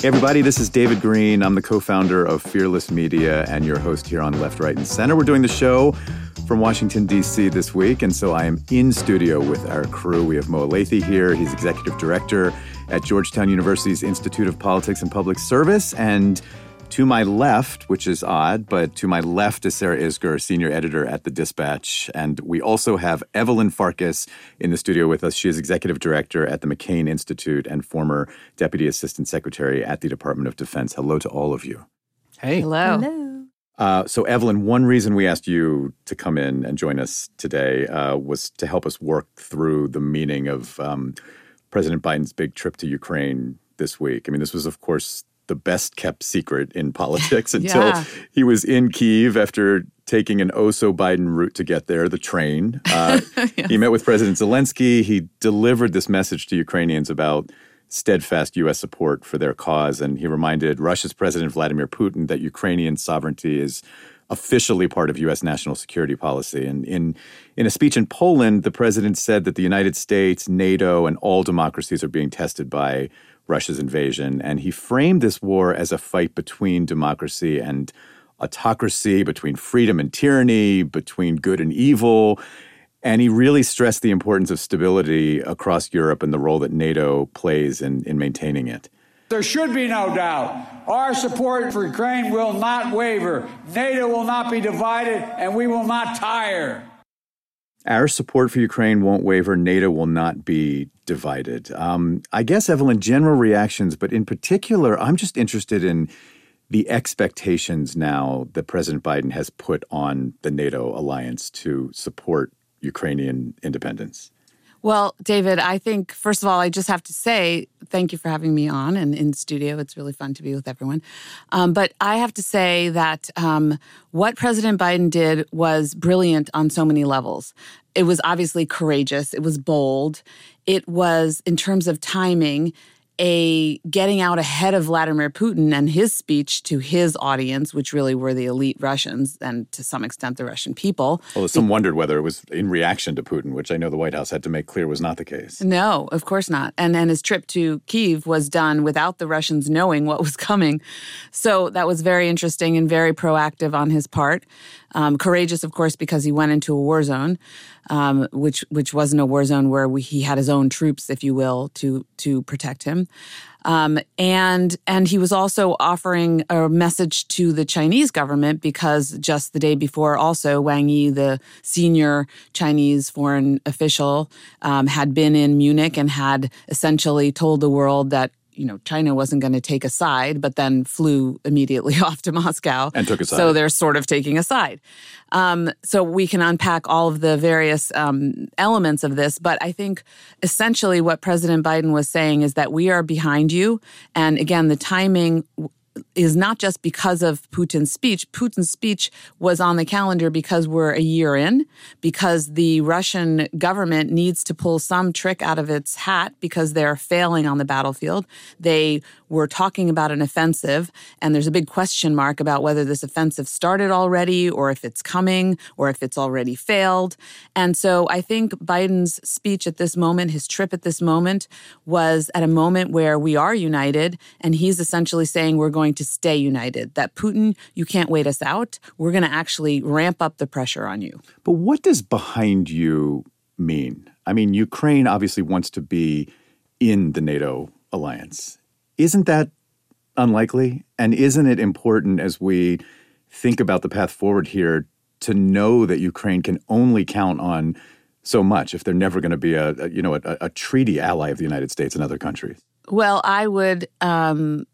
Hey, everybody, this is David Greene. I'm the co founder of Fearless Media and your host here on Left, Right, and Center. We're doing the show from Washington, D.C. this week, and so I am in studio with our crew. We have Mo Elleithee here. He's executive director at Georgetown University's Institute of Politics and Public Service. And to my left, which is odd, but to my left is Sarah Isgur, senior editor at The Dispatch. And we also have Evelyn Farkas in the studio with us. She is executive director at the McCain Institute and former deputy assistant secretary at the Department of Defense. Hello to all of you. Hey. Hello. Hello. Uh, so, Evelyn, one reason we asked you to come in and join us today uh, was to help us work through the meaning of um, President Biden's big trip to Ukraine this week. I mean, this was, of course, the best kept secret in politics until Yeah. he was in Kiev after taking an oh so Biden route to get there, the train. Uh, He met with President Zelensky. He delivered this message to Ukrainians about steadfast U.S. support for their cause. And he reminded Russia's President Vladimir Putin that Ukrainian sovereignty is officially part of U.S. national security policy. And in, in a speech in Poland, the president said that the United States, NATO, and all democracies are being tested by Russia's invasion. And he framed this war as a fight between democracy and autocracy, between freedom and tyranny, between good and evil. And he really stressed the importance of stability across Europe and the role that NATO plays in, in maintaining it. There should be no doubt. Our support for Ukraine will not waver. NATO will not be divided, and we will not tire. Our support for Ukraine won't waver. NATO will not be divided. Um, I guess, Evelyn, general reactions, but in particular, I'm just interested in the expectations now that President Biden has put on the NATO alliance to support Ukrainian independence. Well, David, I think, first of all, I just have to say thank you for having me on and in studio. It's really fun to be with everyone. Um, but I have to say that um, what President Biden did was brilliant on so many levels. It was obviously courageous, it was bold, it was, in terms of timing, a getting out ahead of Vladimir Putin and his speech to his audience, which really were the elite Russians and to some extent the Russian people. Although some wondered whether it was in reaction to Putin, which I know the White House had to make clear was not the case. No, of course not. And and his trip to Kiev was done without the Russians knowing what was coming. So that was very interesting and very proactive on his part. Um, courageous, of course, because he went into a war zone, um, which which wasn't a war zone where we, he had his own troops, if you will, to to protect him. Um, and and he was also offering a message to the Chinese government because just the day before, also Wang Yi, the senior Chinese foreign official, um, had been in Munich and had essentially told the world that you know China wasn't going to take a side, but then flew immediately off to Moscow And took a side. So they're sort of taking a side. Um, so we can unpack all of the various um, elements of this, but I think essentially what President Biden was saying is that we are behind you, and again, the timing is not just because of Putin's speech. Putin's speech was on the calendar because we're a year in, because the Russian government needs to pull some trick out of its hat because they're failing on the battlefield. They were talking about an offensive, and there's a big question mark about whether this offensive started already or if it's coming or if it's already failed. And so I think Biden's speech at this moment, his trip at this moment, was at a moment where we are united, and he's essentially saying we're going to stay united. That Putin, you can't wait us out. We're going to actually ramp up the pressure on you. But what does behind you mean? I mean, Ukraine obviously wants to be in the NATO alliance. Isn't that unlikely? And isn't it important as we think about the path forward here to know that Ukraine can only count on so much if they're never going to be a, a you know a, a treaty ally of the United States and other countries? Well, I would um,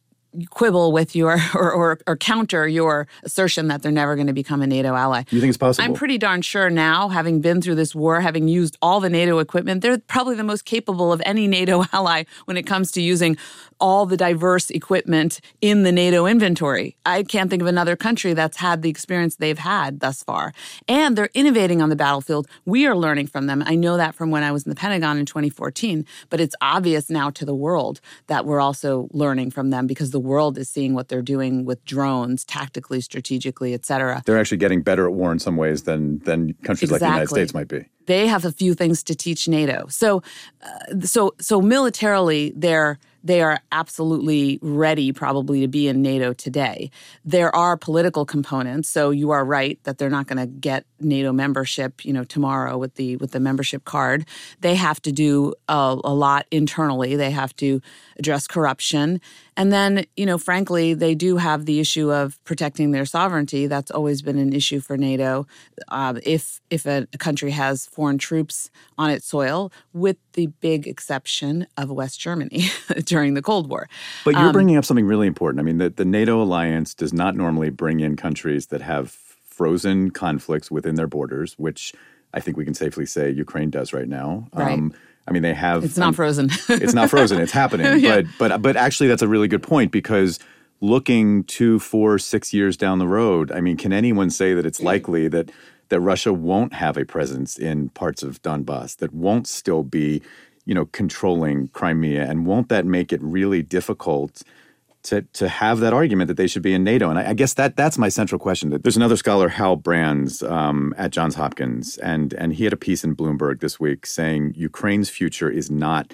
quibble with your or, or, or counter your assertion that they're never going to become a NATO ally. You think it's possible? I'm pretty darn sure now, having been through this war, having used all the NATO equipment, they're probably the most capable of any NATO ally when it comes to using all the diverse equipment in the NATO inventory. I can't think of another country that's had the experience they've had thus far. And they're innovating on the battlefield. We are learning from them. I know that from when I was in the Pentagon in 2014, but it's obvious now to the world that we're also learning from them because the world is seeing what they're doing with drones, tactically, strategically, et cetera. they're actually getting better at war in some ways than than countries like the United States might be. they have a few things to teach NATO. So, uh, so, so militarily, they're they are absolutely ready, probably, to be in NATO today. There are political components, so you are right that they're not going to get NATO membership, you know, tomorrow with the with the membership card. They have to do a, a lot internally. They have to address corruption. And then, you know, frankly, they do have the issue of protecting their sovereignty. That's always been an issue for NATO. Uh, if if a, a, country has foreign troops on its soil, with the big exception of West Germany during the Cold War. But you're um, bringing up something really important. I mean, the, the NATO alliance does not normally bring in countries that have frozen conflicts within their borders, which I think we can safely say Ukraine does right now. Right. Um, I mean, they have. It's not um, frozen. it's not frozen. It's happening. yeah. But but but actually, that's a really good point because looking two, four, six years down the road, I mean, can anyone say that it's likely that that Russia won't have a presence in parts of Donbass, that won't still be, you know, controlling Crimea, and won't that make it really difficult? To to have that argument that they should be in NATO. And I, I guess that that's my central question. There's another scholar, Hal Brands, um, at Johns Hopkins, and and he had a piece in Bloomberg this week saying Ukraine's future is not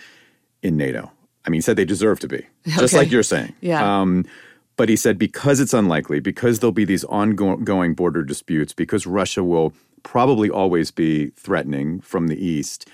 in NATO. I mean, he said they deserve to be, okay. just like you're saying. Yeah. Um, but he said because it's unlikely, because there'll be these ongoing border disputes, because Russia will probably always be threatening from the east,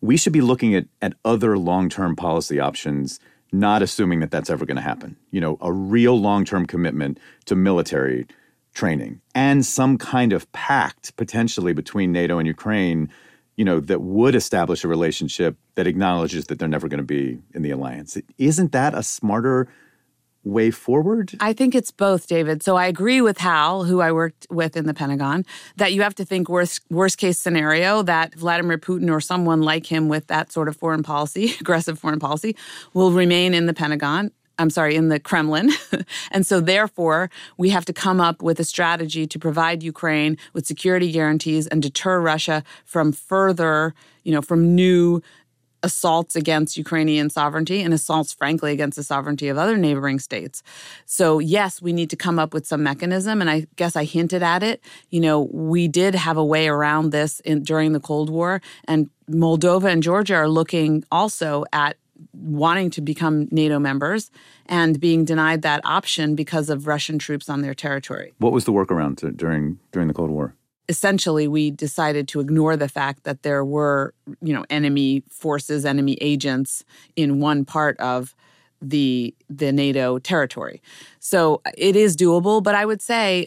we should be looking at at other long term policy options not assuming that that's ever going to happen. You know, a real long term commitment to military training and some kind of pact potentially between NATO and Ukraine, you know, that would establish a relationship that acknowledges that they're never going to be in the alliance. Isn't that a smarter way forward? I think it's both, David. So I agree with Hal, who I worked with in the Pentagon, that you have to think worst worst case scenario that Vladimir Putin or someone like him with that sort of foreign policy, aggressive foreign policy, will remain in the Pentagon. I'm sorry, in the Kremlin. and so, therefore, we have to come up with a strategy to provide Ukraine with security guarantees and deter Russia from further, you know, from new assaults against Ukrainian sovereignty and assaults, frankly, against the sovereignty of other neighboring states. So, yes, we need to come up with some mechanism. And I guess I hinted at it. You know, we did have a way around this in, during the Cold War, and Moldova and Georgia are looking also at wanting to become NATO members and being denied that option because of Russian troops on their territory. What was the workaround to, during during the Cold War? Essentially we decided to ignore the fact that there were you know enemy forces enemy agents in one part of the the NATO territory. So it is doable but i would say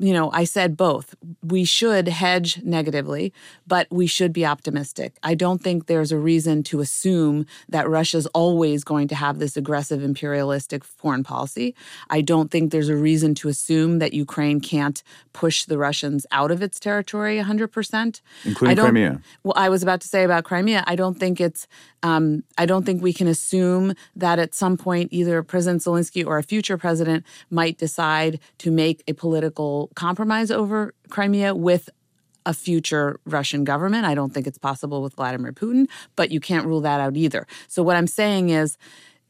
you know, I said both. We should hedge negatively, but we should be optimistic. I don't think there's a reason to assume that Russia's always going to have this aggressive imperialistic foreign policy. I don't think there's a reason to assume that Ukraine can't push the Russians out of its territory 100%. Including Crimea. Well, I was about to say about Crimea, I don't think it's um, I don't think we can assume that at some point either President Zelensky or a future president might decide to make a political compromise over Crimea with a future Russian government. I don't think it's possible with Vladimir Putin, but you can't rule that out either. So, what I'm saying is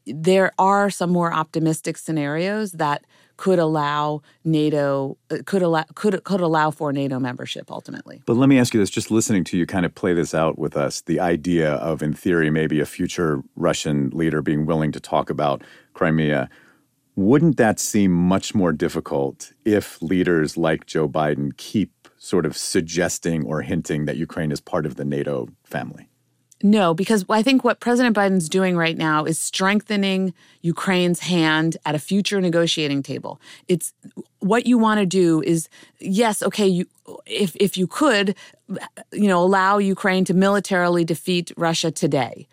there are some more optimistic scenarios that could allow NATO uh, could allow could could allow for NATO membership ultimately. But let me ask you this: just listening to you kind of play this out with us, the idea of, in theory, maybe a future Russian leader being willing to talk about Crimea. Wouldn't that seem much more difficult if leaders like Joe Biden keep sort of suggesting or hinting that Ukraine is part of the NATO family? No, because I think what President Biden's doing right now is strengthening Ukraine's hand at a future negotiating table. It's what you want to do is yes, okay, you if if you could you know allow Ukraine to militarily defeat Russia today.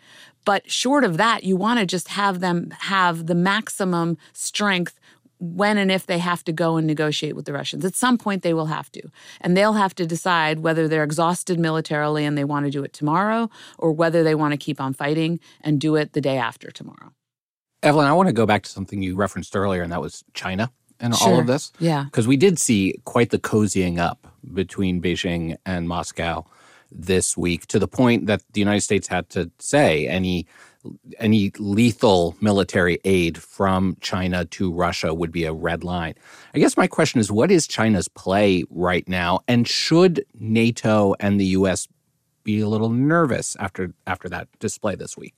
But short of that, you want to just have them have the maximum strength when and if they have to go and negotiate with the Russians. At some point, they will have to. And they'll have to decide whether they're exhausted militarily and they want to do it tomorrow or whether they want to keep on fighting and do it the day after tomorrow. Evelyn, I want to go back to something you referenced earlier, and that was China and sure. all of this. Yeah. Because we did see quite the cozying up between Beijing and Moscow this week to the point that the United States had to say any any lethal military aid from China to Russia would be a red line. I guess my question is what is China's play right now? And should NATO and the US be a little nervous after after that display this week?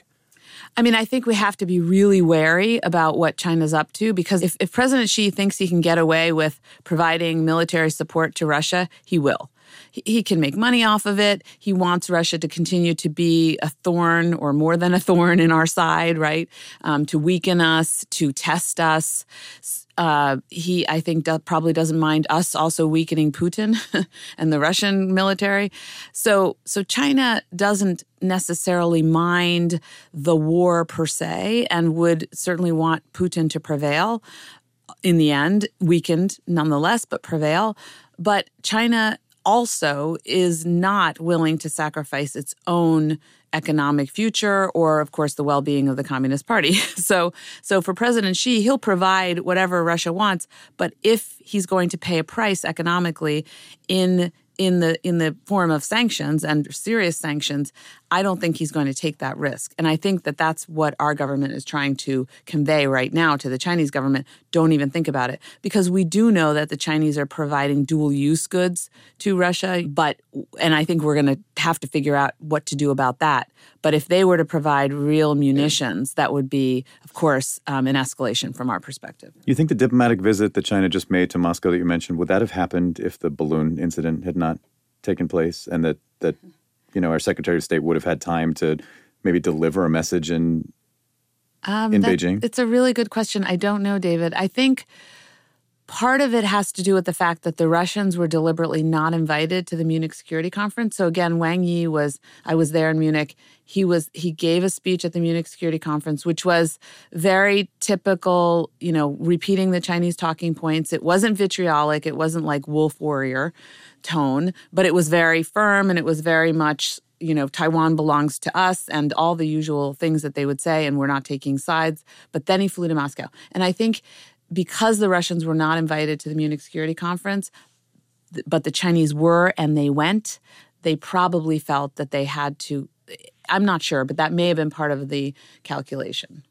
I mean, I think we have to be really wary about what China's up to because if, if President Xi thinks he can get away with providing military support to Russia, he will. He, can make money off of it. He wants Russia to continue to be a thorn or more than a thorn in our side, right? Um, to weaken us, to test us. Uh, he, I think, do, probably doesn't mind us also weakening Putin and the Russian military. So, so China doesn't necessarily mind the war per se, and would certainly want Putin to prevail. In the end, weakened nonetheless, but prevail. But China also is not willing to sacrifice its own economic future or of course the well-being of the communist party so so for president xi he'll provide whatever russia wants but if he's going to pay a price economically in in the in the form of sanctions and serious sanctions I don't think he's going to take that risk. And I think that that's what our government is trying to convey right now to the Chinese government. Don't even think about it. Because we do know that the Chinese are providing dual use goods to Russia. But, and I think we're going to have to figure out what to do about that. But if they were to provide real munitions, that would be, of course, um, an escalation from our perspective. You think the diplomatic visit that China just made to Moscow that you mentioned, would that have happened if the balloon incident had not taken place and that, that you know, our Secretary of State would have had time to maybe deliver a message in um, in that, Beijing? It's a really good question. I don't know, David. I think part of it has to do with the fact that the Russians were deliberately not invited to the Munich Security Conference. So again, Wang Yi was I was there in Munich. He was he gave a speech at the Munich Security Conference which was very typical, you know, repeating the Chinese talking points. It wasn't vitriolic, it wasn't like wolf warrior tone, but it was very firm and it was very much you know, Taiwan belongs to us and all the usual things that they would say, and we're not taking sides. But then he flew to Moscow. And I think because the Russians were not invited to the Munich Security Conference, but the Chinese were and they went, they probably felt that they had to. I'm not sure, but that may have been part of the calculation.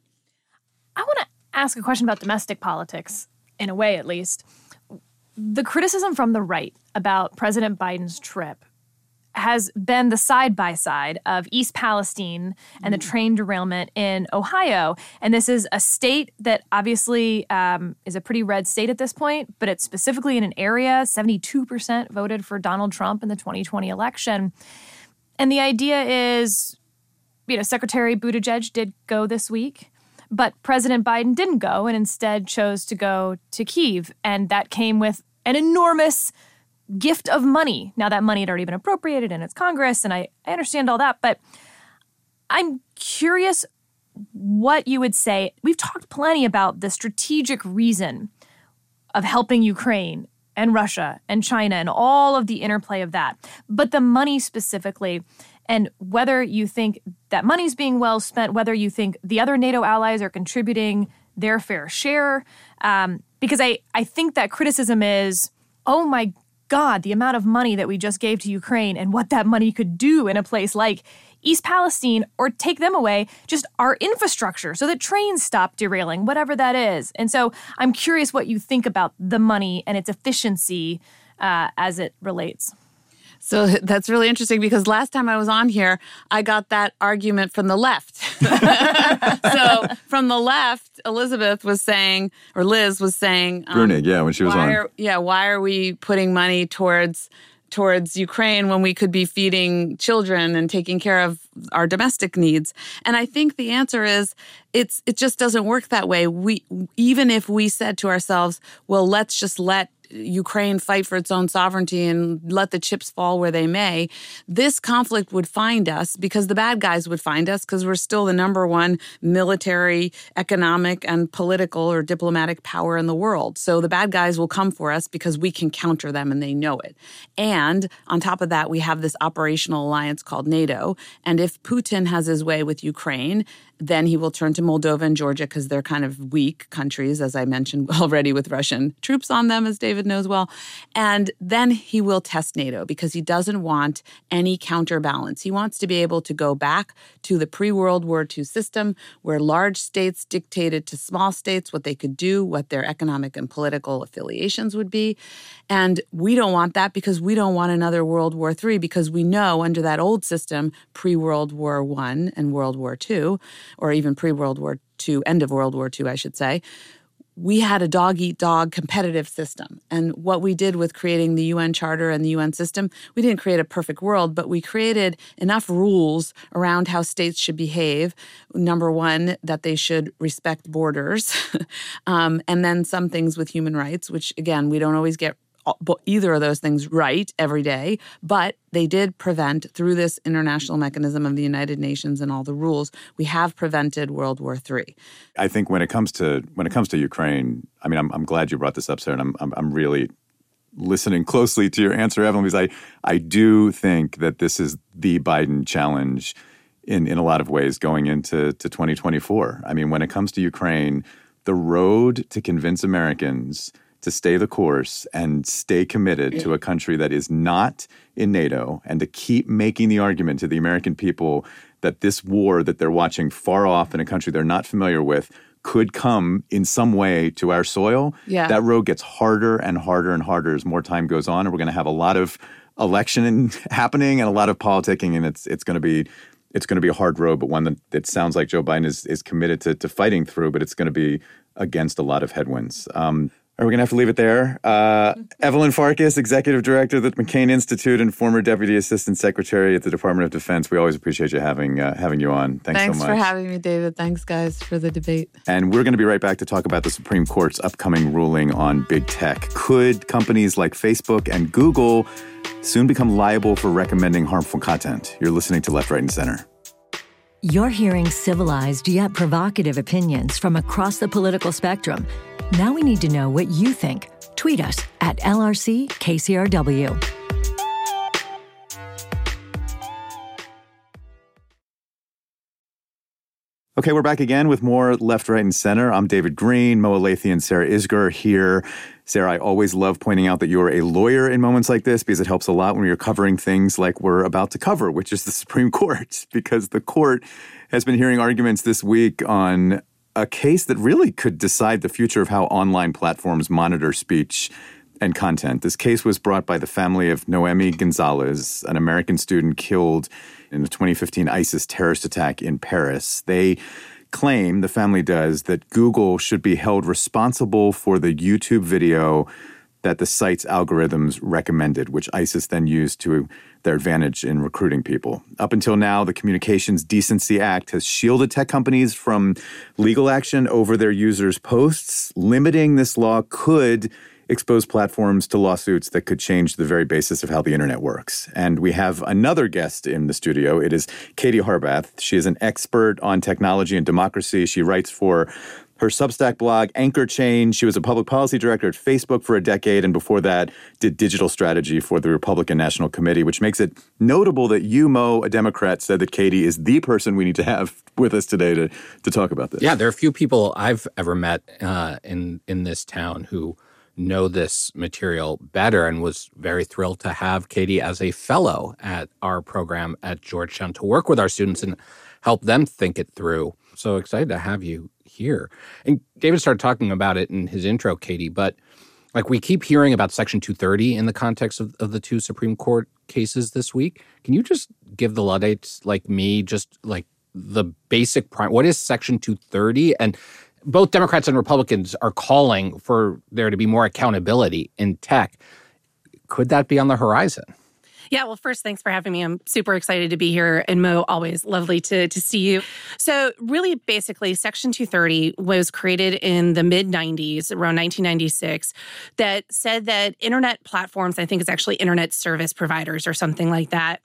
I want to ask a question about domestic politics, in a way at least. The criticism from the right about President Biden's trip has been the side by side of East Palestine and the mm. train derailment in Ohio. And this is a state that obviously um, is a pretty red state at this point, but it's specifically in an area 72% voted for Donald Trump in the 2020 election. And the idea is, you know, Secretary Buttigieg did go this week. But President Biden didn't go and instead chose to go to Kiev. And that came with an enormous gift of money. Now, that money had already been appropriated and it's Congress, and I, I understand all that, but I'm curious what you would say. We've talked plenty about the strategic reason of helping Ukraine and Russia and China and all of the interplay of that, but the money specifically. And whether you think that money's being well spent, whether you think the other NATO allies are contributing their fair share, um, because I, I think that criticism is, oh my God, the amount of money that we just gave to Ukraine and what that money could do in a place like East Palestine or take them away, just our infrastructure so that trains stop derailing, whatever that is. And so I'm curious what you think about the money and its efficiency uh, as it relates. So that's really interesting because last time I was on here, I got that argument from the left. so from the left, Elizabeth was saying, or Liz was saying, um, Bruenig, yeah, when she was on. Are, yeah, why are we putting money towards towards Ukraine when we could be feeding children and taking care of our domestic needs? And I think the answer is it's it just doesn't work that way. We even if we said to ourselves, well, let's just let Ukraine fight for its own sovereignty and let the chips fall where they may, this conflict would find us because the bad guys would find us because we're still the number one military, economic, and political or diplomatic power in the world. So the bad guys will come for us because we can counter them and they know it. And on top of that, we have this operational alliance called NATO. And if Putin has his way with Ukraine, then he will turn to Moldova and Georgia because they're kind of weak countries, as I mentioned already, with Russian troops on them, as David knows well. And then he will test NATO because he doesn't want any counterbalance. He wants to be able to go back to the pre World War II system where large states dictated to small states what they could do, what their economic and political affiliations would be. And we don't want that because we don't want another World War III because we know under that old system, pre World War I and World War II, or even pre World War II, end of World War II, I should say, we had a dog eat dog competitive system. And what we did with creating the UN Charter and the UN system, we didn't create a perfect world, but we created enough rules around how states should behave. Number one, that they should respect borders. um, and then some things with human rights, which again, we don't always get either of those things right every day, but they did prevent through this international mechanism of the United Nations and all the rules. We have prevented World War III. I think when it comes to when it comes to Ukraine, I mean, I'm, I'm glad you brought this up, Sarah, and I'm, I'm, I'm really listening closely to your answer, Evelyn, because I I do think that this is the Biden challenge in in a lot of ways going into to 2024. I mean, when it comes to Ukraine, the road to convince Americans to stay the course and stay committed to a country that is not in NATO and to keep making the argument to the American people that this war that they're watching far off in a country they're not familiar with could come in some way to our soil. Yeah. That road gets harder and harder and harder as more time goes on. And we're going to have a lot of election happening and a lot of politicking, and it's it's going to be it's going to be a hard road, but one that it sounds like Joe Biden is is committed to, to fighting through. But it's going to be against a lot of headwinds. Um, are we going to have to leave it there? Uh, Evelyn Farkas, Executive Director of the McCain Institute and former Deputy Assistant Secretary at the Department of Defense. We always appreciate you having uh, having you on. Thanks, Thanks so much. for having me, David. Thanks, guys, for the debate. And we're going to be right back to talk about the Supreme Court's upcoming ruling on big tech. Could companies like Facebook and Google soon become liable for recommending harmful content? You're listening to Left, Right, and Center. You're hearing civilized yet provocative opinions from across the political spectrum. Now we need to know what you think. Tweet us at LRCKCRW. Okay, we're back again with more Left, Right, and Center. I'm David Greene, Mo Elleithee, and Sarah Isgur here. Sarah, I always love pointing out that you're a lawyer in moments like this because it helps a lot when you're covering things like we're about to cover, which is the Supreme Court, because the court has been hearing arguments this week on a case that really could decide the future of how online platforms monitor speech and content. This case was brought by the family of Nohemi Gonzalez, an American student killed in the 2015 ISIS terrorist attack in Paris. They claim, the family does, that Google should be held responsible for the YouTube video that the site's algorithms recommended, which ISIS then used to their advantage in recruiting people. Up until now, the Communications Decency Act has shielded tech companies from legal action over their users' posts. Limiting this law could expose platforms to lawsuits that could change the very basis of how the internet works. And we have another guest in the studio. It is Katie Harbath. She is an expert on technology and democracy. She writes for her Substack blog, Anchor Change. She was a public policy director at Facebook for a decade, and before that, did digital strategy for the Republican National Committee, which makes it notable that you, Mo, a Democrat, said that Katie is the person we need to have with us today to, to talk about this. Yeah, there are few people I've ever met uh, in in this town who know this material better and was very thrilled to have Katie as a fellow at our program at Georgetown to work with our students and help them think it through. So excited to have you here. And David started talking about it in his intro, Katie, but like we keep hearing about Section 230 in the context of, of the two Supreme Court cases this week. Can you just give the Luddites like me just like the basic prime? What is Section 230? And both Democrats and Republicans are calling for there to be more accountability in tech. Could that be on the horizon? Yeah, well, first, thanks for having me. I'm super excited to be here. And Mo, always lovely to, to see you. So, really, basically, Section 230 was created in the mid 90s, around 1996, that said that internet platforms, I think it's actually internet service providers or something like that,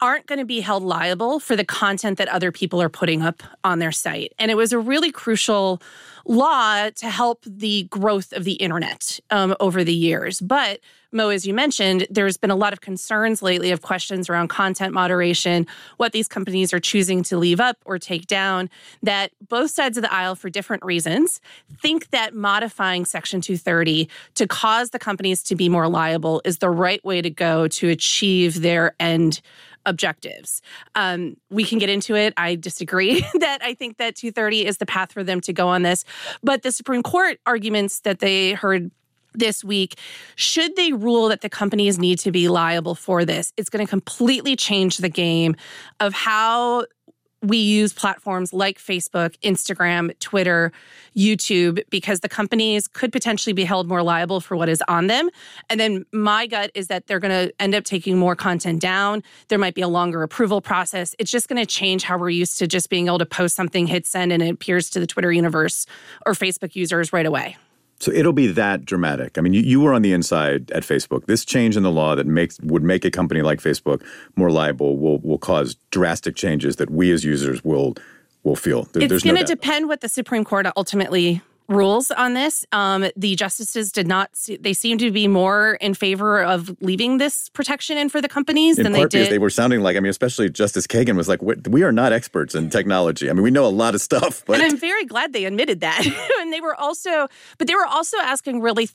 aren't going to be held liable for the content that other people are putting up on their site. And it was a really crucial law to help the growth of the internet um, over the years. But Mo, as you mentioned, there's been a lot of concerns lately of questions around content moderation, what these companies are choosing to leave up or take down, that both sides of the aisle, for different reasons, think that modifying Section 230 to cause the companies to be more liable is the right way to go to achieve their end objectives. Um, we can get into it. I disagree that I think that 230 is the path for them to go on this. But the Supreme Court arguments that they heard this week. Should they rule that the companies need to be liable for this, it's going to completely change the game of how we use platforms like Facebook, Instagram, Twitter, YouTube, because the companies could potentially be held more liable for what is on them. And then my gut is that they're going to end up taking more content down. There might be a longer approval process. It's just going to change how we're used to just being able to post something, hit send, and it appears to the Twitter universe or Facebook users right away. So it'll be that dramatic. I mean, you, you were on the inside at Facebook. This change in the law that makes would make a company like Facebook more liable will will cause drastic changes that we as users will will feel. There, it's going to no depend what the Supreme Court ultimately rules on this. Um, the justices did not. See, they seemed to be more in favor of leaving this protection in for the companies in than they did. They were sounding like. I mean, especially Justice Kagan was like, "We are not experts in technology. I mean, we know a lot of stuff." But and I'm very glad they admitted that. and they were also, but they were also asking really.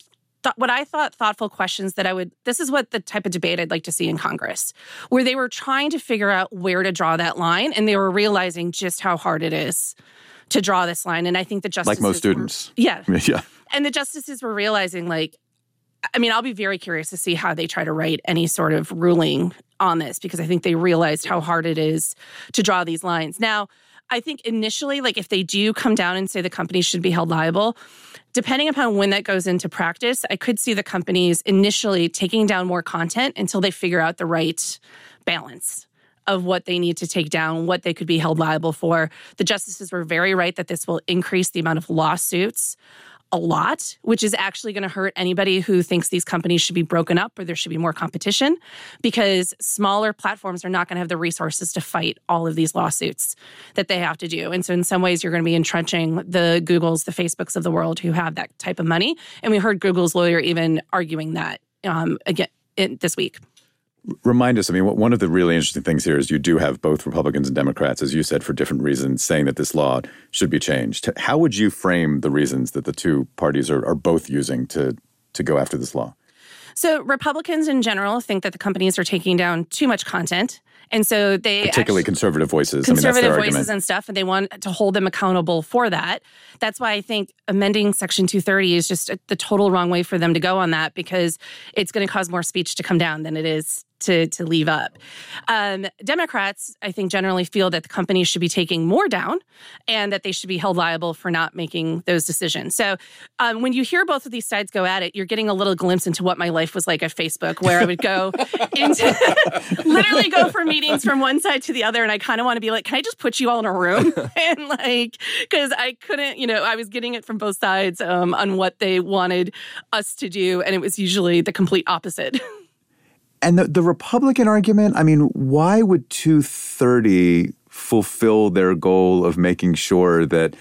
Th- what I thought thoughtful questions that I would, this is what the type of debate I'd like to see in Congress, where they were trying to figure out where to draw that line and they were realizing just how hard it is to draw this line. And I think the justices, like most students, were, yeah, yeah, and the justices were realizing, like, I mean, I'll be very curious to see how they try to write any sort of ruling on this because I think they realized how hard it is to draw these lines. Now, I think initially, like if they do come down and say the companies should be held liable, depending upon when that goes into practice, I could see the companies initially taking down more content until they figure out the right balance of what they need to take down, what they could be held liable for. The justices were very right that this will increase the amount of lawsuits a lot, which is actually going to hurt anybody who thinks these companies should be broken up or there should be more competition because smaller platforms are not going to have the resources to fight all of these lawsuits that they have to do. And so, in some ways, you're going to be entrenching the Googles, the Facebooks of the world who have that type of money. And we heard Google's lawyer even arguing that um, again in, this week. Remind us, I mean, one of the really interesting things here is you do have both Republicans and Democrats, as you said, for different reasons, saying that this law should be changed. How would you frame the reasons that the two parties are, are both using to, to go after this law? So, Republicans in general think that the companies are taking down too much content. And so they particularly actually, conservative voices, conservative I mean, voices argument. and stuff, and they want to hold them accountable for that. That's why I think amending Section 230 is just the total wrong way for them to go on that because it's going to cause more speech to come down than it is to to leave up. Um, Democrats, I think, generally feel that the companies should be taking more down, and that they should be held liable for not making those decisions. So, um, when you hear both of these sides go at it, you're getting a little glimpse into what my life was like at Facebook, where I would go into literally go for meetings from one side to the other, and I kind of want to be like, can I just put you all in a room and like because I couldn't, you know, I was getting it from both sides um, on what they wanted us to do, and it was usually the complete opposite. And the, the Republican argument, I mean, why would 230 fulfill their goal of making sure that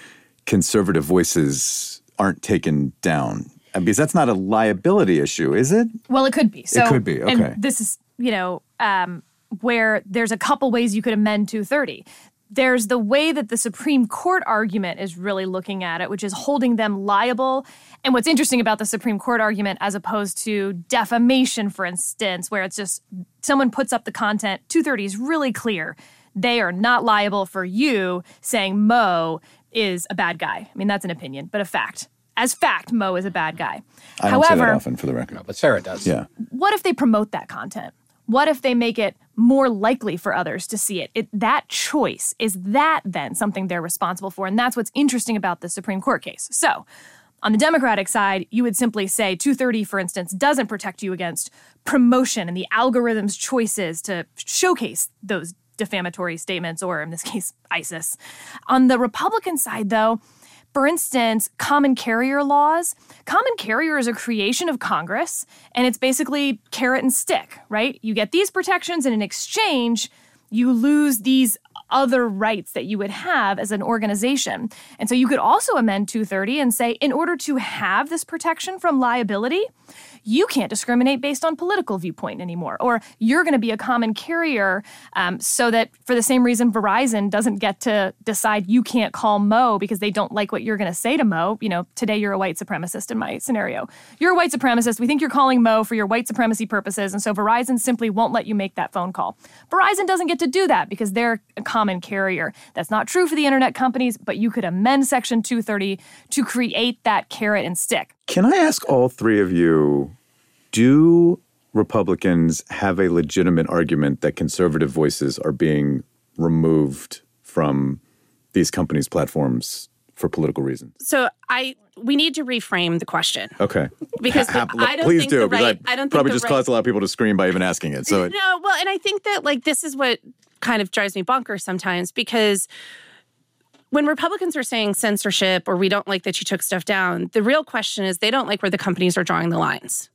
conservative voices aren't taken down? Because that's not a liability issue, is it? Well, it could be. So, it could be. Okay. And this is, you know, um, where there's a couple ways you could amend 230 there's the way that the Supreme Court argument is really looking at it, which is holding them liable. And what's interesting about the Supreme Court argument, as opposed to defamation, for instance, where it's just someone puts up the content, 230 is really clear. They are not liable for you saying Mo is a bad guy. I mean, that's an opinion, but a fact. As fact, Mo is a bad guy. I don't However, say that often for the record. No, but Sarah does. Yeah. What if they promote that content? What if they make it more likely for others to see it? it? That choice, is that then something they're responsible for? And that's what's interesting about the Supreme Court case. So, on the Democratic side, you would simply say 230, for instance, doesn't protect you against promotion and the algorithm's choices to showcase those defamatory statements, or in this case, ISIS. On the Republican side, though, for instance, common carrier laws. Common carrier is a creation of Congress, and it's basically carrot and stick, right? You get these protections, and in exchange, you lose these other rights that you would have as an organization. And so you could also amend 230 and say, in order to have this protection from liability, you can't discriminate based on political viewpoint anymore, or you're going to be a common carrier um, so that for the same reason Verizon doesn't get to decide you can't call Mo because they don't like what you're going to say to Mo. You know, today you're a white supremacist in my scenario. You're a white supremacist. We think you're calling Mo for your white supremacy purposes, and so Verizon simply won't let you make that phone call. Verizon doesn't get to do that because they're a common carrier. That's not true for the internet companies, but you could amend Section 230 to create that carrot and stick. Can I ask all three of you do Republicans have a legitimate argument that conservative voices are being removed from these companies' platforms for political reasons? So I we need to reframe the question. Okay. Because the, I don't please think do. the right, I, I don't probably think just right, caused a lot of people to scream by even asking it. So it, no, well, and I think that like this is what kind of drives me bonkers sometimes because when Republicans are saying censorship or we don't like that you took stuff down, the real question is they don't like where the companies are drawing the lines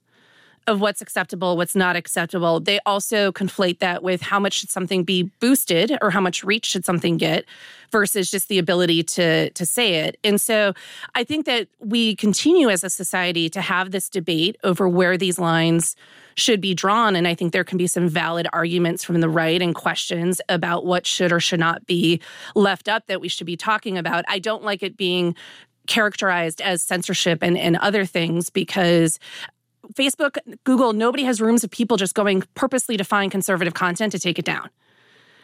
of what's acceptable, what's not acceptable. They also conflate that with how much should something be boosted or how much reach should something get versus just the ability to to say it. And so I think that we continue as a society to have this debate over where these lines should be drawn and I think there can be some valid arguments from the right and questions about what should or should not be left up that we should be talking about. I don't like it being characterized as censorship and, and other things because Facebook, Google, nobody has rooms of people just going purposely to find conservative content to take it down.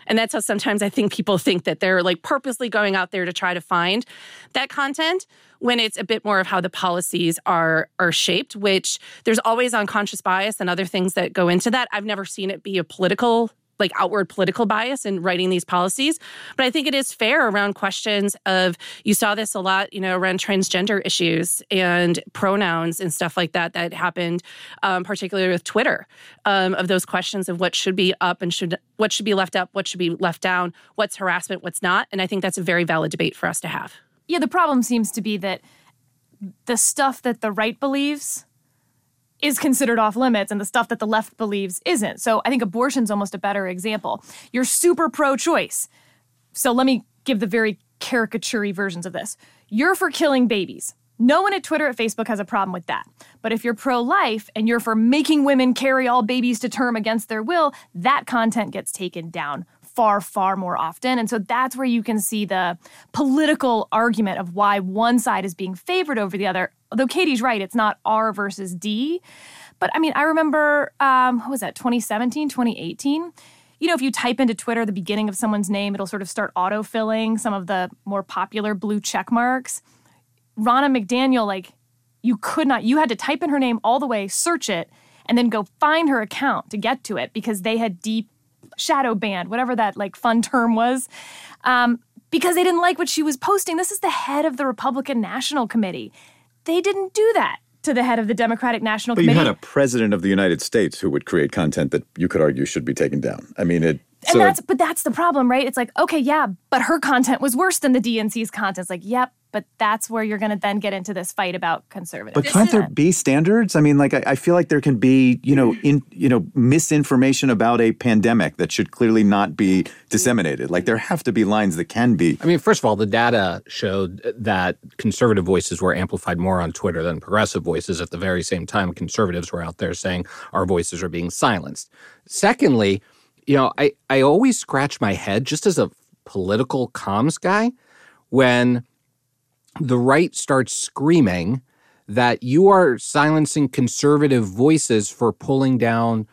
And that's how sometimes I think people think that they're like purposely going out there to try to find that content when it's a bit more of how the policies are are shaped, which there's always unconscious bias and other things that go into that. I've never seen it be a political like outward political bias in writing these policies. But I think it is fair around questions of you saw this a lot, you know, around transgender issues and pronouns and stuff like that that happened, um, particularly with Twitter, um, of those questions of what should be up and should what should be left up, what should be left down, what's harassment, what's not. And I think that's a very valid debate for us to have. Yeah, the problem seems to be that the stuff that the right believes is considered off limits and the stuff that the left believes isn't. So I think abortion's almost a better example. You're super pro choice. So let me give the very caricature versions of this. You're for killing babies. No one at Twitter or Facebook has a problem with that. But if you're pro life and you're for making women carry all babies to term against their will, that content gets taken down far, far more often. And so that's where you can see the political argument of why one side is being favored over the other. Although Katie's right, it's not R versus D. But I mean, I remember, um, what was that, 2017, 2018? You know, if you type into Twitter the beginning of someone's name, it'll sort of start autofilling some of the more popular blue check marks. Ronna McDaniel, like, you could not, you had to type in her name all the way, search it, and then go find her account to get to it because they had deep shadow banned, whatever that like fun term was, um, because they didn't like what she was posting. This is the head of the Republican National Committee. They didn't do that to the head of the Democratic National but Committee. you had a president of the United States who would create content that you could argue should be taken down. I mean, it. and so that's but that's the problem, right? It's like, okay, yeah, but her content was worse than the DNC's content. It's like, yep, but that's where you're going to then get into this fight about conservative. But can't there be standards? I mean, like I, I, feel like there can be, you know, in you know, misinformation about a pandemic that should clearly not be disseminated. Like there have to be lines that can be. I mean, first of all, the data showed that conservative voices were amplified more on Twitter than progressive voices. At the very same time, conservatives were out there saying our voices are being silenced. Secondly, you know, I I always scratch my head just as a political comms guy when the right starts screaming that you are silencing conservative voices for pulling down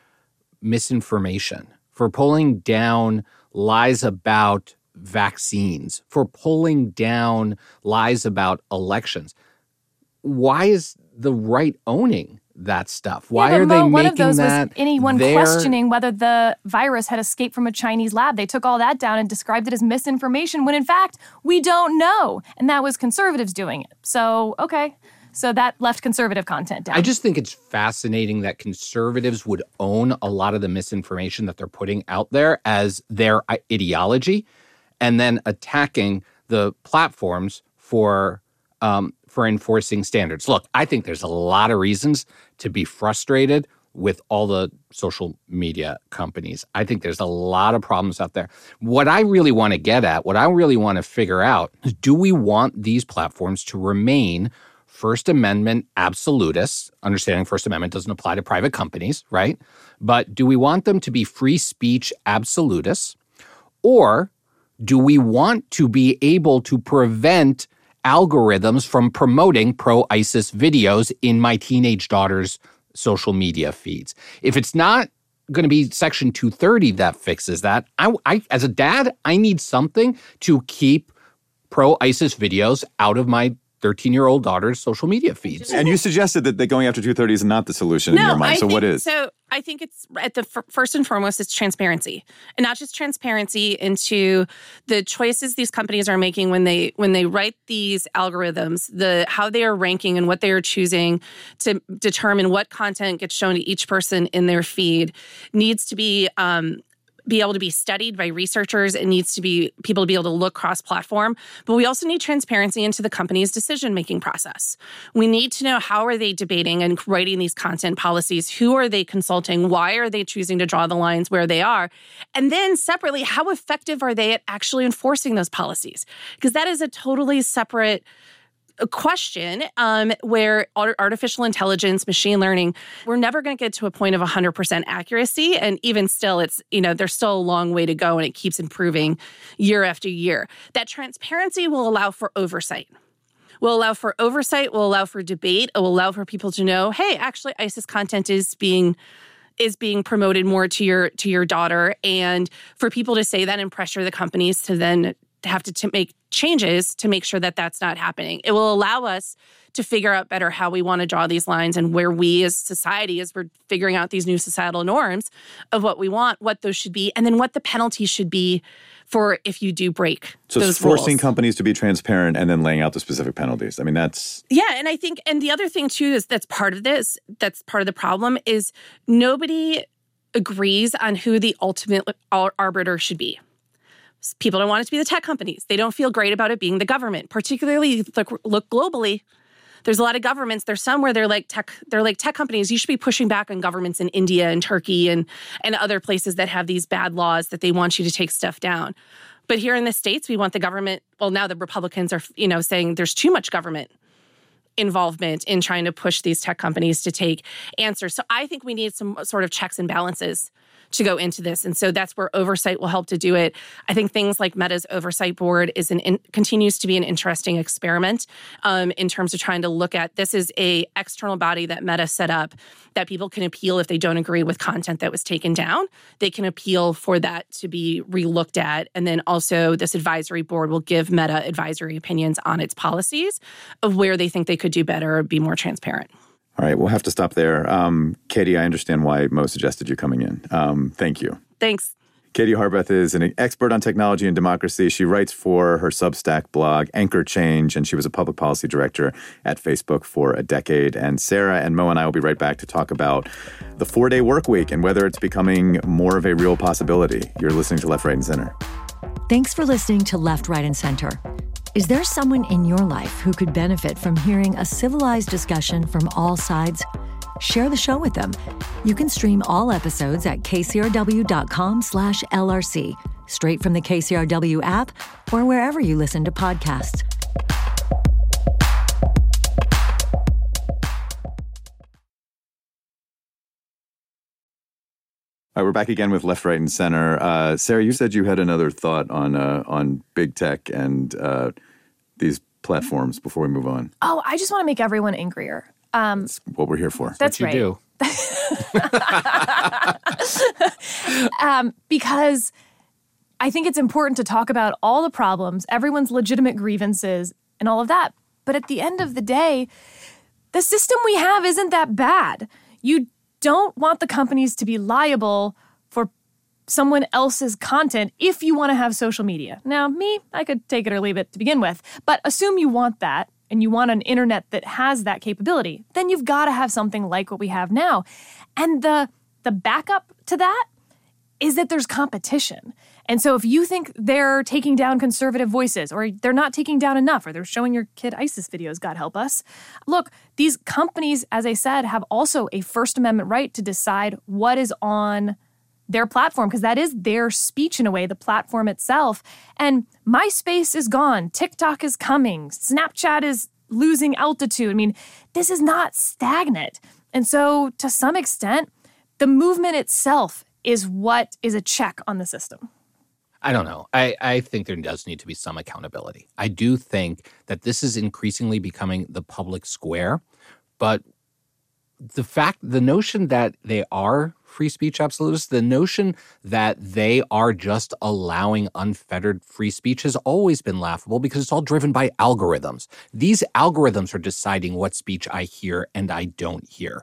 misinformation, for pulling down lies about vaccines, for pulling down lies about elections. Why is the right owning that stuff? Why yeah, are Mo, they one making of those that? Was anyone their... questioning whether the virus had escaped from a Chinese lab? They took all that down and described it as misinformation when in fact we don't know, and that was conservatives doing it. So okay. So that left conservative content down. I just think it's fascinating that conservatives would own a lot of the misinformation that they're putting out there as their ideology, and then attacking the platforms for um, for enforcing standards. Look, I think there's a lot of reasons to be frustrated with all the social media companies. I think there's a lot of problems out there. What I really want to get at, what I really want to figure out is do we want these platforms to remain First Amendment absolutists? Understanding First Amendment doesn't apply to private companies, right? But do we want them to be free speech absolutists? Or do we want to be able to prevent algorithms from promoting pro ISIS videos in my teenage daughter's social media feeds. If it's not going to be Section 230 that fixes that, I, I, as a dad, I need something to keep pro ISIS videos out of my 13 year old daughter's social media feeds. And you suggested that, that going after 230 is not the solution no, in your mind. I so think, what is? So I think it's at the f- first and foremost, it's transparency, and not just transparency into the choices these companies are making when they when they write these algorithms, the how they are ranking and what they are choosing to determine what content gets shown to each person in their feed needs to be um, be able to be studied by researchers. It needs to be people to be able to look cross platform. But we also need transparency into the company's decision making process. We need to know how are they debating and writing these content policies? Who are they consulting? Why are they choosing to draw the lines where they are? And then separately, how effective are they at actually enforcing those policies? Because that is a totally separate question um, where artificial intelligence, machine learning, we're never going to get to a point of 100% accuracy. And even still, it's, you know, there's still a long way to go and it keeps improving year after year. That transparency will allow for oversight. Will allow for oversight, will allow for debate, it will allow for people to know, hey, actually, ISIS content is being is being promoted more to your to your daughter and for people to say that and pressure the companies to then have to t- make changes to make sure that that's not happening. It will allow us to figure out better how we want to draw these lines and where we as society, as we're figuring out these new societal norms of what we want, what those should be, and then what the penalties should be for if you do break. So those forcing rules. companies to be transparent and then laying out the specific penalties. I mean, that's yeah, and I think, and the other thing too is that's part of this. That's part of the problem is nobody agrees on who the ultimate uh, arbiter should be people don't want it to be the tech companies. They don't feel great about it being the government, particularly look, look globally. There's a lot of governments. There's some where they're like tech. They're like tech companies. You should be pushing back on governments in India and Turkey and and other places that have these bad laws that they want you to take stuff down. But here in the states, we want the government. Well, now the Republicans are you know saying there's too much government involvement in trying to push these tech companies to take answers. So I think we need some sort of checks and balances to go into this. And so that's where oversight will help to do it. I think things like Meta's oversight board is an in, continues to be an interesting experiment um, in terms of trying to look at this is a external body that Meta set up that people can appeal if they don't agree with content that was taken down. They can appeal for that to be relooked at. And then also this advisory board will give Meta advisory opinions on its policies of where they think they could do better or be more transparent. All right, we'll have to stop there. Um, Katie, I understand why Mo suggested you coming in. Um, thank you. Thanks. Katie Harbeth is an expert on technology and democracy. She writes for her Substack blog, Anchor Change, and she was a public policy director at Facebook for a decade. And Sarah and Mo and I will be right back to talk about the four day work week and whether it's becoming more of a real possibility. You're listening to Left, Right, and Center. Thanks for listening to Left, Right, and Center. Is there someone in your life who could benefit from hearing a civilized discussion from all sides? Share the show with them. You can stream all episodes at kcrw.com/lrc, straight from the KCRW app or wherever you listen to podcasts. All right, we're back again with left, right, and center. Uh, Sarah, you said you had another thought on uh, on big tech and uh, these platforms before we move on. Oh, I just want to make everyone angrier. Um, that's what we're here for. That's what right. um, because I think it's important to talk about all the problems, everyone's legitimate grievances, and all of that. But at the end of the day, the system we have isn't that bad. You don't want the companies to be liable for someone else's content if you want to have social media. Now, me, I could take it or leave it to begin with, but assume you want that and you want an internet that has that capability, then you've got to have something like what we have now. And the the backup to that is that there's competition. And so if you think they're taking down conservative voices or they're not taking down enough or they're showing your kid ISIS videos, God help us. Look, these companies, as I said, have also a First Amendment right to decide what is on their platform because that is their speech in a way, the platform itself. And MySpace is gone, TikTok is coming, Snapchat is losing altitude. I mean, this is not stagnant. And so, to some extent, the movement itself is what is a check on the system. I don't know. I, I think there does need to be some accountability. I do think that this is increasingly becoming the public square, but the fact, the notion that they are free speech absolutists. The notion that they are just allowing unfettered free speech has always been laughable because it's all driven by algorithms. These algorithms are deciding what speech I hear and I don't hear.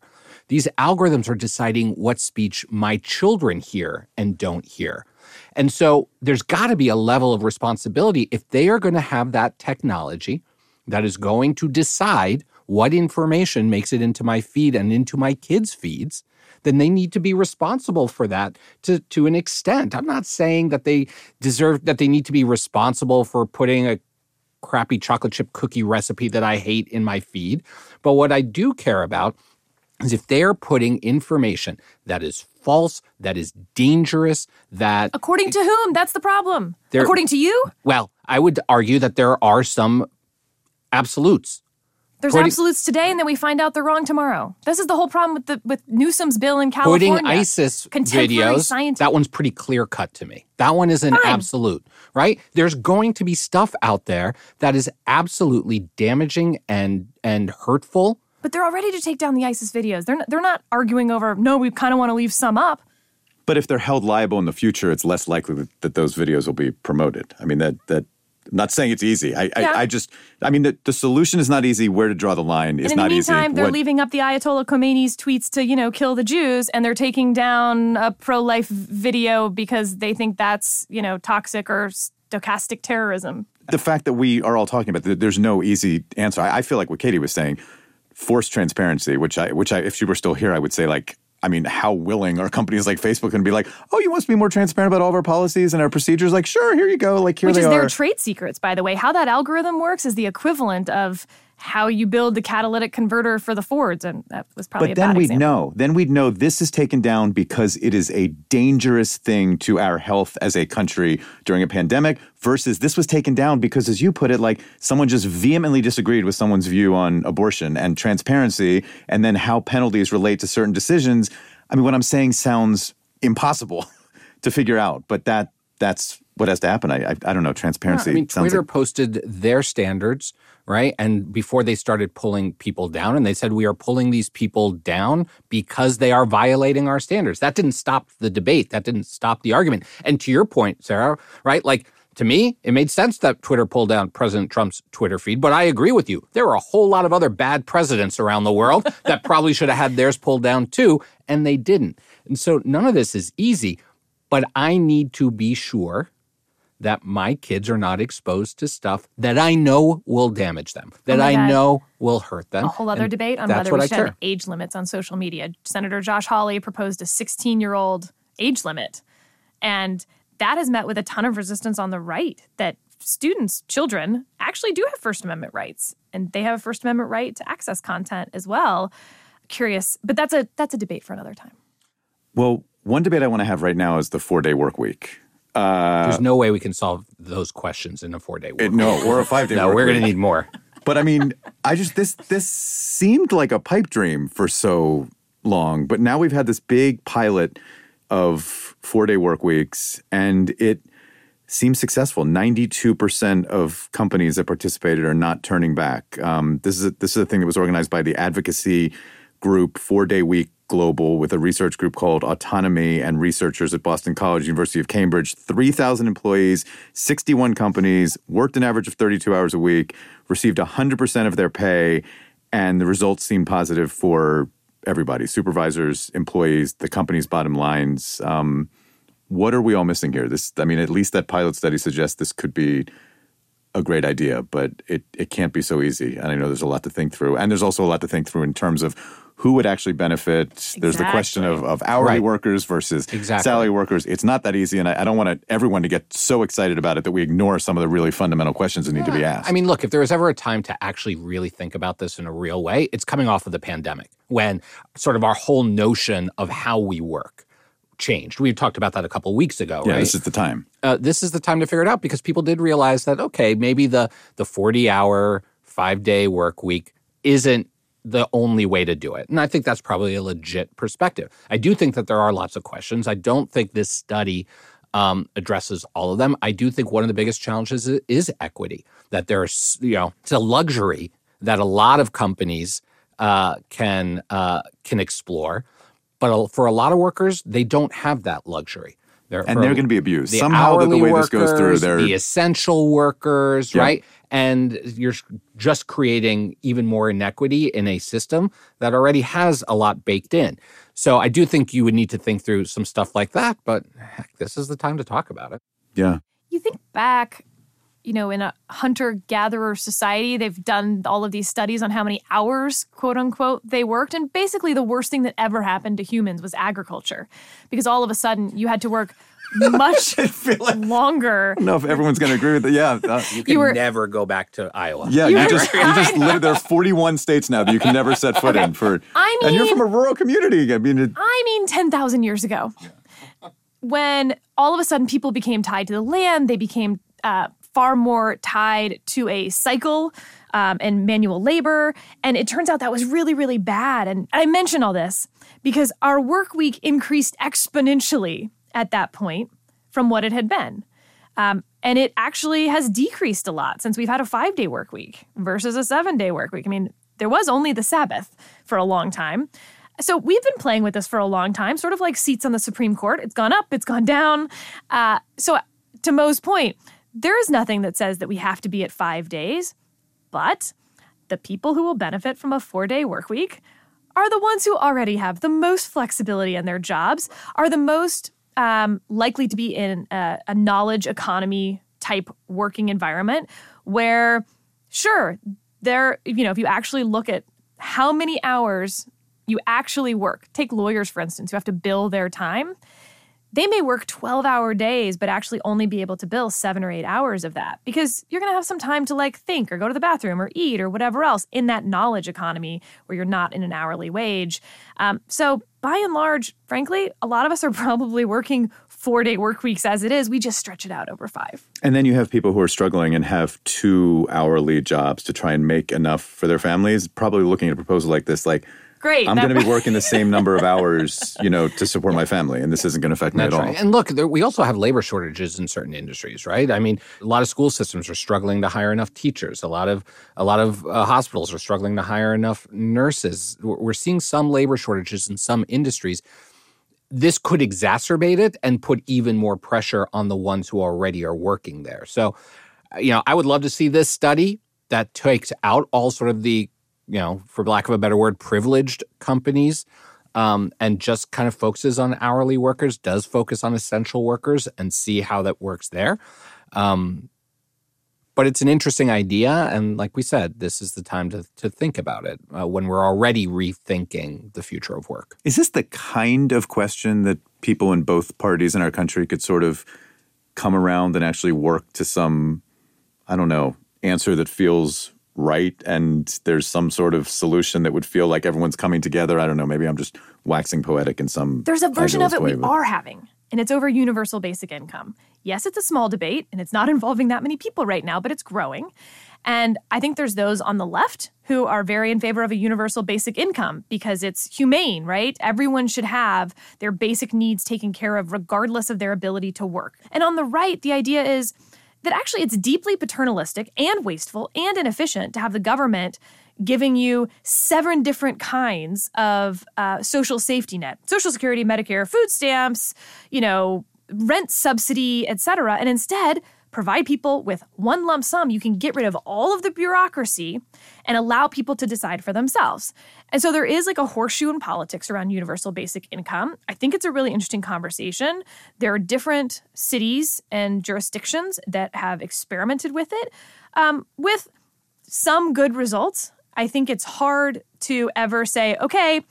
These algorithms are deciding what speech my children hear and don't hear. And so there's got to be a level of responsibility if they are going to have that technology that is going to decide what information makes it into my feed and into my kids' feeds, then they need to be responsible for that to, to an extent. I'm not saying that they deserve that they need to be responsible for putting a crappy chocolate chip cookie recipe that I hate in my feed. But what I do care about is if they're putting information that is false, that is dangerous, that. According to whom? That's the problem. According to you? Well, I would argue that there are some absolutes. There's putting, absolutes today, and then we find out they're wrong tomorrow. This is the whole problem with the with Newsom's bill in California. Putting ISIS videos, science. that one's pretty clear cut to me. That one is an Fine. absolute, right? There's going to be stuff out there that is absolutely damaging and and hurtful but they're all ready to take down the ISIS videos. They're not, they're not arguing over, no, we kind of want to leave some up. But if they're held liable in the future, it's less likely that, that those videos will be promoted. I mean, that, that I'm not saying it's easy. I, yeah. I, I, just, I mean, the, the solution is not easy. Where to draw the line is not easy. In the meantime, they're what, leaving up the Ayatollah Khomeini's tweets to, you know, kill the Jews, and they're taking down a pro-life video because they think that's, you know, toxic or stochastic terrorism. The fact that we are all talking about, there's no easy answer. I, I feel like what Katie was saying forced transparency, which I, which I, if she were still here, I would say like, I mean, how willing are companies like Facebook going to be like, oh, you want to be more transparent about all of our policies and our procedures? Like, sure, here you go. Like, here Which is are. their trade secrets, by the way. How that algorithm works is the equivalent of how you build the catalytic converter for the Fords, and that was probably. But then we'd example. know. Then we'd know this is taken down because it is a dangerous thing to our health as a country during a pandemic. Versus this was taken down because, as you put it, like someone just vehemently disagreed with someone's view on abortion and transparency, and then how penalties relate to certain decisions. I mean, what I'm saying sounds impossible to figure out, but that that's what has to happen. I I, I don't know. Transparency. I mean, Twitter like- posted their standards right? And before they started pulling people down, and they said, we are pulling these people down because they are violating our standards. That didn't stop the debate. That didn't stop the argument. And to your point, Sarah, right? Like, to me, it made sense that Twitter pulled down President Trump's Twitter feed, but I agree with you. There were a whole lot of other bad presidents around the world that probably should have had theirs pulled down too, and they didn't. And so none of this is easy, but I need to be sure that my kids are not exposed to stuff that I know will damage them, oh that oh I God. know will hurt them. A whole other and debate on whether we should have age limits on social media. Senator Josh Hawley proposed a 16 year old age limit. And that has met with a ton of resistance on the right that students, children, actually do have First Amendment rights. And they have a First Amendment right to access content as well. Curious, but that's a that's a debate for another time. Well, one debate I want to have right now is the four day work week. Uh, There's no way we can solve those questions in a four day week. no, or a five day. no, we're going to need more. But I mean, I just this this seemed like a pipe dream for so long, but now we've had this big pilot of four day work weeks, and it seems successful. Ninety two percent of companies that participated are not turning back. Um, this is a, this is a thing that was organized by the advocacy group Four Day Week Global with a research group called Autonomy and researchers at Boston College, University of Cambridge. 3,000 employees, 61 companies, worked an average of 32 hours a week, received 100% of their pay, and the results seem positive for everybody supervisors, employees, the company's bottom lines. Um, what are we all missing here? This, I mean, at least that pilot study suggests this could be a great idea, but it, it can't be so easy. And I know there's a lot to think through. And there's also a lot to think through in terms of who would actually benefit. Exactly. There's the question of, of hourly right. workers versus exactly. salary workers. It's not that easy, and I, I don't want everyone to get so excited about it that we ignore some of the really fundamental questions that need to be asked. I mean, look, if there was ever a time to actually really think about this in a real way, it's coming off of the pandemic when sort of our whole notion of how we work changed. We talked about that a couple weeks ago, yeah, right? this is the time. Uh, this is the time to figure it out because people did realize that okay, maybe the the 40 hour, 5-day work week isn't the only way to do it. And I think that's probably a legit perspective. I do think that there are lots of questions. I don't think this study um, addresses all of them. I do think one of the biggest challenges is, is equity, that there's, you know, it's a luxury that a lot of companies uh, can uh, can explore. But for a lot of workers, they don't have that luxury. They're, and they're going to be abused somehow. The way workers, this goes through, they're the essential workers, yep. right? And you're just creating even more inequity in a system that already has a lot baked in. So I do think you would need to think through some stuff like that. But heck, this is the time to talk about it. Yeah. You think back you know, in a hunter gatherer society, they've done all of these studies on how many hours, quote unquote, they worked. And basically, the worst thing that ever happened to humans was agriculture because all of a sudden you had to work much like, longer. I don't know if everyone's going to agree with that. Yeah. Uh, you can you were, never go back to Iowa. Yeah, you, you just, you just lived there are 41 states now that you can never set foot okay. in for. I mean, and you're from a rural community. I mean, it, I mean, 10,000 years ago. Yeah. When all of a sudden people became tied to the land, they became uh, far more tied to a cycle um, and manual labor. And it turns out that was really, really bad. And I mention all this because our work week increased exponentially at that point from what it had been. Um, and it actually has decreased a lot since we've had a five day work week versus a seven day work week. I mean, there was only the Sabbath for a long time. So we've been playing with this for a long time, sort of like seats on the Supreme Court. It's gone up, it's gone down. Uh, so, to Mo's point, there is nothing that says that we have to be at five days, but the people who will benefit from a four day work week are the ones who already have the most flexibility in their jobs, are the most um, likely to be in a, a knowledge economy type working environment where, sure, there, you know, if you actually look at how many hours you actually work, take lawyers, for instance, who have to bill their time they may work 12 hour days, but actually only be able to bill seven or eight hours of that because you're going to have some time to like think or go to the bathroom or eat or whatever else in that knowledge economy where you're not in an hourly wage. Um, so, by and large, frankly, a lot of us are probably working four day work weeks as it is. We just stretch it out over five. And then you have people who are struggling and have two hourly jobs to try and make enough for their families, probably looking at a proposal like this, like, Great. I'm going to be working the same number of hours, you know, to support my family, and this isn't going to affect me That's at right. all. And look, there, we also have labor shortages in certain industries, right? I mean, a lot of school systems are struggling to hire enough teachers. A lot of a lot of uh, hospitals are struggling to hire enough nurses. We're seeing some labor shortages in some industries. This could exacerbate it and put even more pressure on the ones who already are working there. So, you know, I would love to see this study that takes out all sort of the you know, for lack of a better word, privileged companies um, and just kind of focuses on hourly workers, does focus on essential workers and see how that works there. Um, but it's an interesting idea. And like we said, this is the time to, to think about it uh, when we're already rethinking the future of work. Is this the kind of question that people in both parties in our country could sort of come around and actually work to some, I don't know, answer that feels right and there's some sort of solution that would feel like everyone's coming together. I don't know. Maybe I'm just waxing poetic in some. There's a version of it way, we but... are having, and it's over universal basic income. Yes, it's a small debate and it's not involving that many people right now, but it's growing. And I think there's those on the left who are very in favor of a universal basic income because it's humane, right? Everyone should have their basic needs taken care of regardless of their ability to work. And on the right, the idea is that actually it's deeply paternalistic and wasteful and inefficient to have the government giving you seven different kinds of uh, social safety net. Social security medicare food stamps you know rent subsidy etc and instead provide people with one lump sum, you can get rid of all of the bureaucracy and allow people to decide for themselves. And so there is like a horseshoe in politics around universal basic income. I think it's a really interesting conversation. There are different cities and jurisdictions that have experimented with it um, with some good results. I think it's hard to ever say, okay,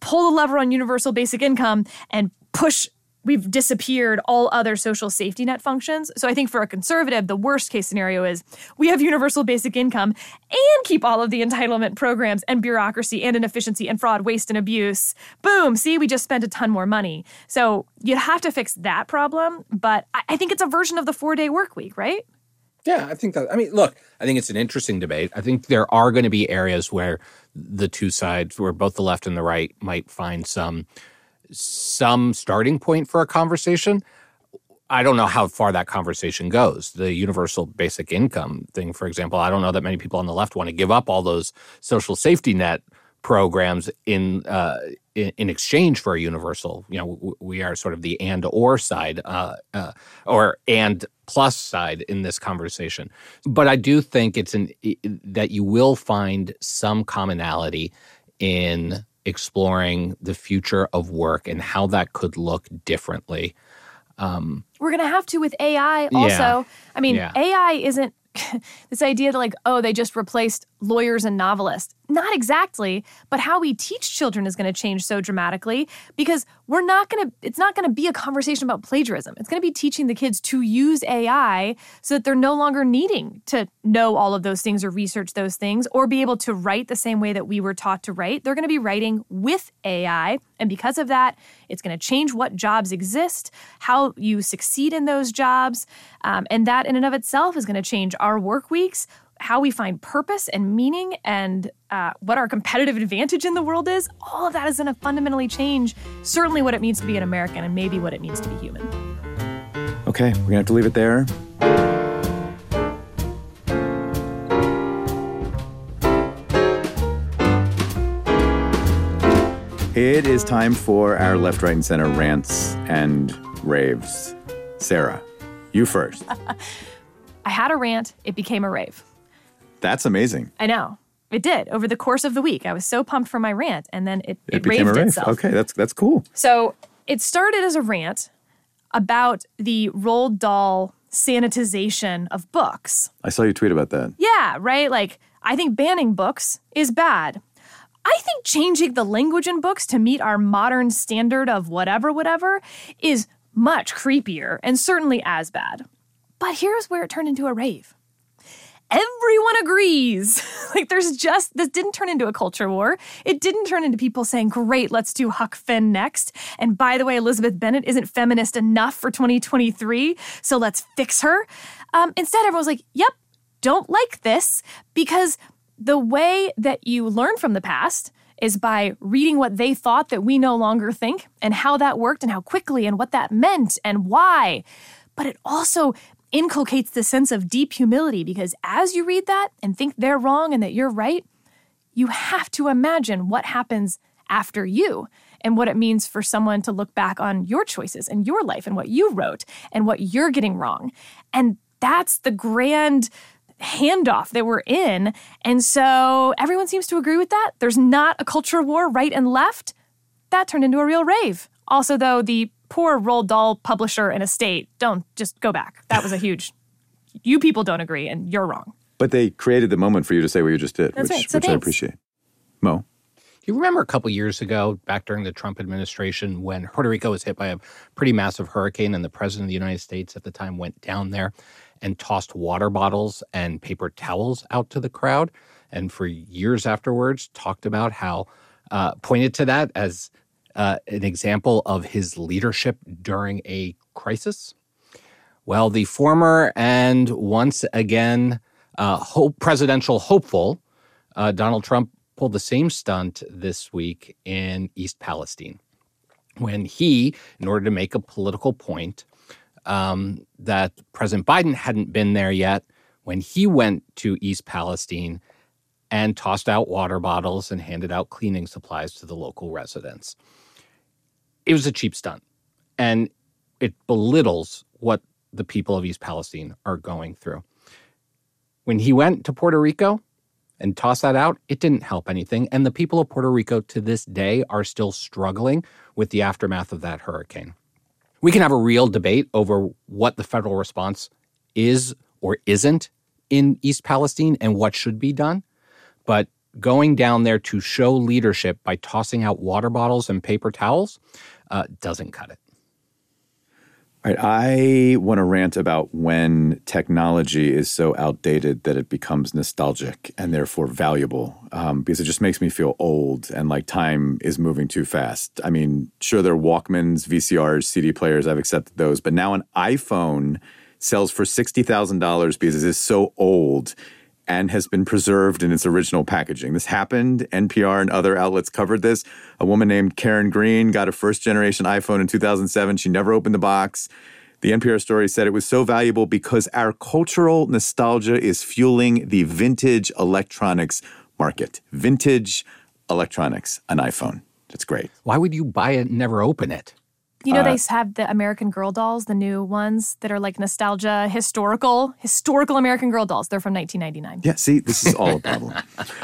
pull the lever on universal basic income and push we've disappeared all other social safety net functions. So I think for a conservative, the worst case scenario is we have universal basic income and keep all of the entitlement programs and bureaucracy and inefficiency and fraud, waste, and abuse. Boom. See, we just spent a ton more money. So you'd have to fix that problem. But I think it's a version of the four day work week, right? Yeah, I think that. I mean, look, I think it's an interesting debate. I think there are going to be areas where the two sides, where both the left and the right, might find some some starting point for a conversation. I don't know how far that conversation goes. The universal basic income thing, for example, I don't know that many people on the left want to give up all those social safety net programs in uh, in, in, exchange for a universal. You know, we are sort of the and or side, uh, uh, or and plus side in this conversation. But I do think it's an that you will find some commonality in exploring the future of work and how that could look differently. Um, We're going to have to with AI also. Yeah, I mean, yeah. AI isn't this idea that like oh they just replaced lawyers and novelists. Not exactly but how we teach children is going to change so dramatically because we're not going to it's not going to be a conversation about plagiarism. It's going to be teaching the kids to use ai so that they're no longer needing to know all of those things or research those things or be able to write the same way that we were taught to write. They're going to be writing with ai and because of that it's going to change what jobs exist how you succeed in those jobs um, and that in and of itself is going to change our work weeks how we find purpose and meaning and uh, what our competitive advantage in the world is, all of that is going to fundamentally change certainly what it means to be an American and maybe what it means to be human. Okay, we're going to have to leave it there. It is time for our left, right, and center rants and raves. Sarah, you first. I had a rant, it became a rave. That's amazing. I know. It did over the course of the week. I was so pumped for my rant, and then it, it, it became a rave. Itself. Okay, that's that's cool. So it started as a rant about the Roald Dahl sanitization of books. I saw you tweet about that. Yeah, right. Like I think banning books is bad. I think changing the language in books to meet our modern standard of whatever, whatever is much creepier and certainly as bad. But here's where it turned into a rave everyone agrees. like there's just this didn't turn into a culture war. It didn't turn into people saying, "Great, let's do Huck Finn next." And by the way, Elizabeth Bennet isn't feminist enough for 2023, so let's fix her. Um, instead, everyone was like, "Yep, don't like this," because the way that you learn from the past is by reading what they thought that we no longer think and how that worked and how quickly and what that meant and why. But it also inculcates the sense of deep humility because as you read that and think they're wrong and that you're right, you have to imagine what happens after you and what it means for someone to look back on your choices and your life and what you wrote and what you're getting wrong. And that's the grand handoff that we're in. And so everyone seems to agree with that. There's not a culture war right and left. That turned into a real rave. Also, though, the poor Roald Dahl publisher and estate don't just go back. That was a huge. you people don't agree, and you're wrong. But they created the moment for you to say what you just did, That's which, right. so which I appreciate. Mo. You remember a couple years ago, back during the Trump administration, when Puerto Rico was hit by a pretty massive hurricane, and the president of the United States at the time went down there and tossed water bottles and paper towels out to the crowd, and for years afterwards talked about how uh, pointed to that as uh, an example of his leadership during a crisis? Well, the former and once again uh, hope, presidential hopeful uh, Donald Trump pulled the same stunt this week in East Palestine when he, in order to make a political point um, that President Biden hadn't been there yet, when he went to East Palestine and tossed out water bottles and handed out cleaning supplies to the local residents it was a cheap stunt and it belittles what the people of East Palestine are going through. When he went to Puerto Rico and tossed that out, it didn't help anything. And the people of Puerto Rico to this day are still struggling with the aftermath of that hurricane. We can have a real debate over what the federal response is or isn't in East Palestine and what should be done. But going down there to show leadership by tossing out water bottles and paper towels uh, doesn't cut it. All right, I want to rant about when technology is so outdated that it becomes nostalgic and therefore valuable um, because it just makes me feel old and like time is moving too fast. I mean, sure, there are Walkmans, VCRs, CD players, I've accepted those, but now an iPhone sells for $60,000 because it is so old and has been preserved in its original packaging. This happened. NPR and other outlets covered this. A woman named Karen Green got a first generation iPhone in 2007. She never opened the box. The NPR story said it was so valuable because our cultural nostalgia is fueling the vintage electronics market. Vintage electronics, an iPhone. That's great. Why would you buy it and never open it? You know, uh, they have the American Girl dolls, the new ones that are like nostalgia, historical, historical American Girl dolls. They're from 1999. Yeah, see, this is all a problem.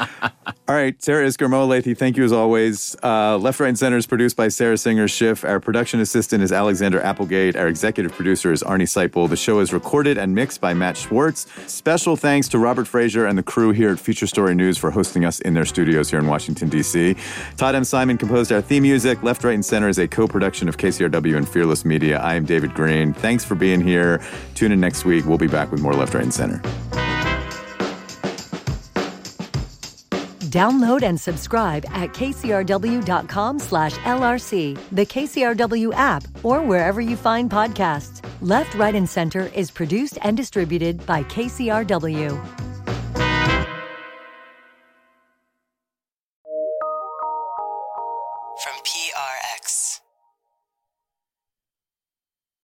all right, Sarah Isgur, Mo Elleithee, thank you as always. Uh, Left, Right, and Center is produced by Sarah Singer Schiff. Our production assistant is Alexander Applegate. Our executive producer is Arnie Seipel. The show is recorded and mixed by Matt Schwartz. Special thanks to Robert Fraser and the crew here at Future Story News for hosting us in their studios here in Washington, D.C. Todd M. Simon composed our theme music. Left, Right, and Center is a co production of KCRW and Fearless Media. I am David Greene. Thanks for being here. Tune in next week. We'll be back with more Left, Right, and Center. Download and subscribe at kcrw.com slash LRC, the KCRW app, or wherever you find podcasts. Left, Right, and Center is produced and distributed by KCRW.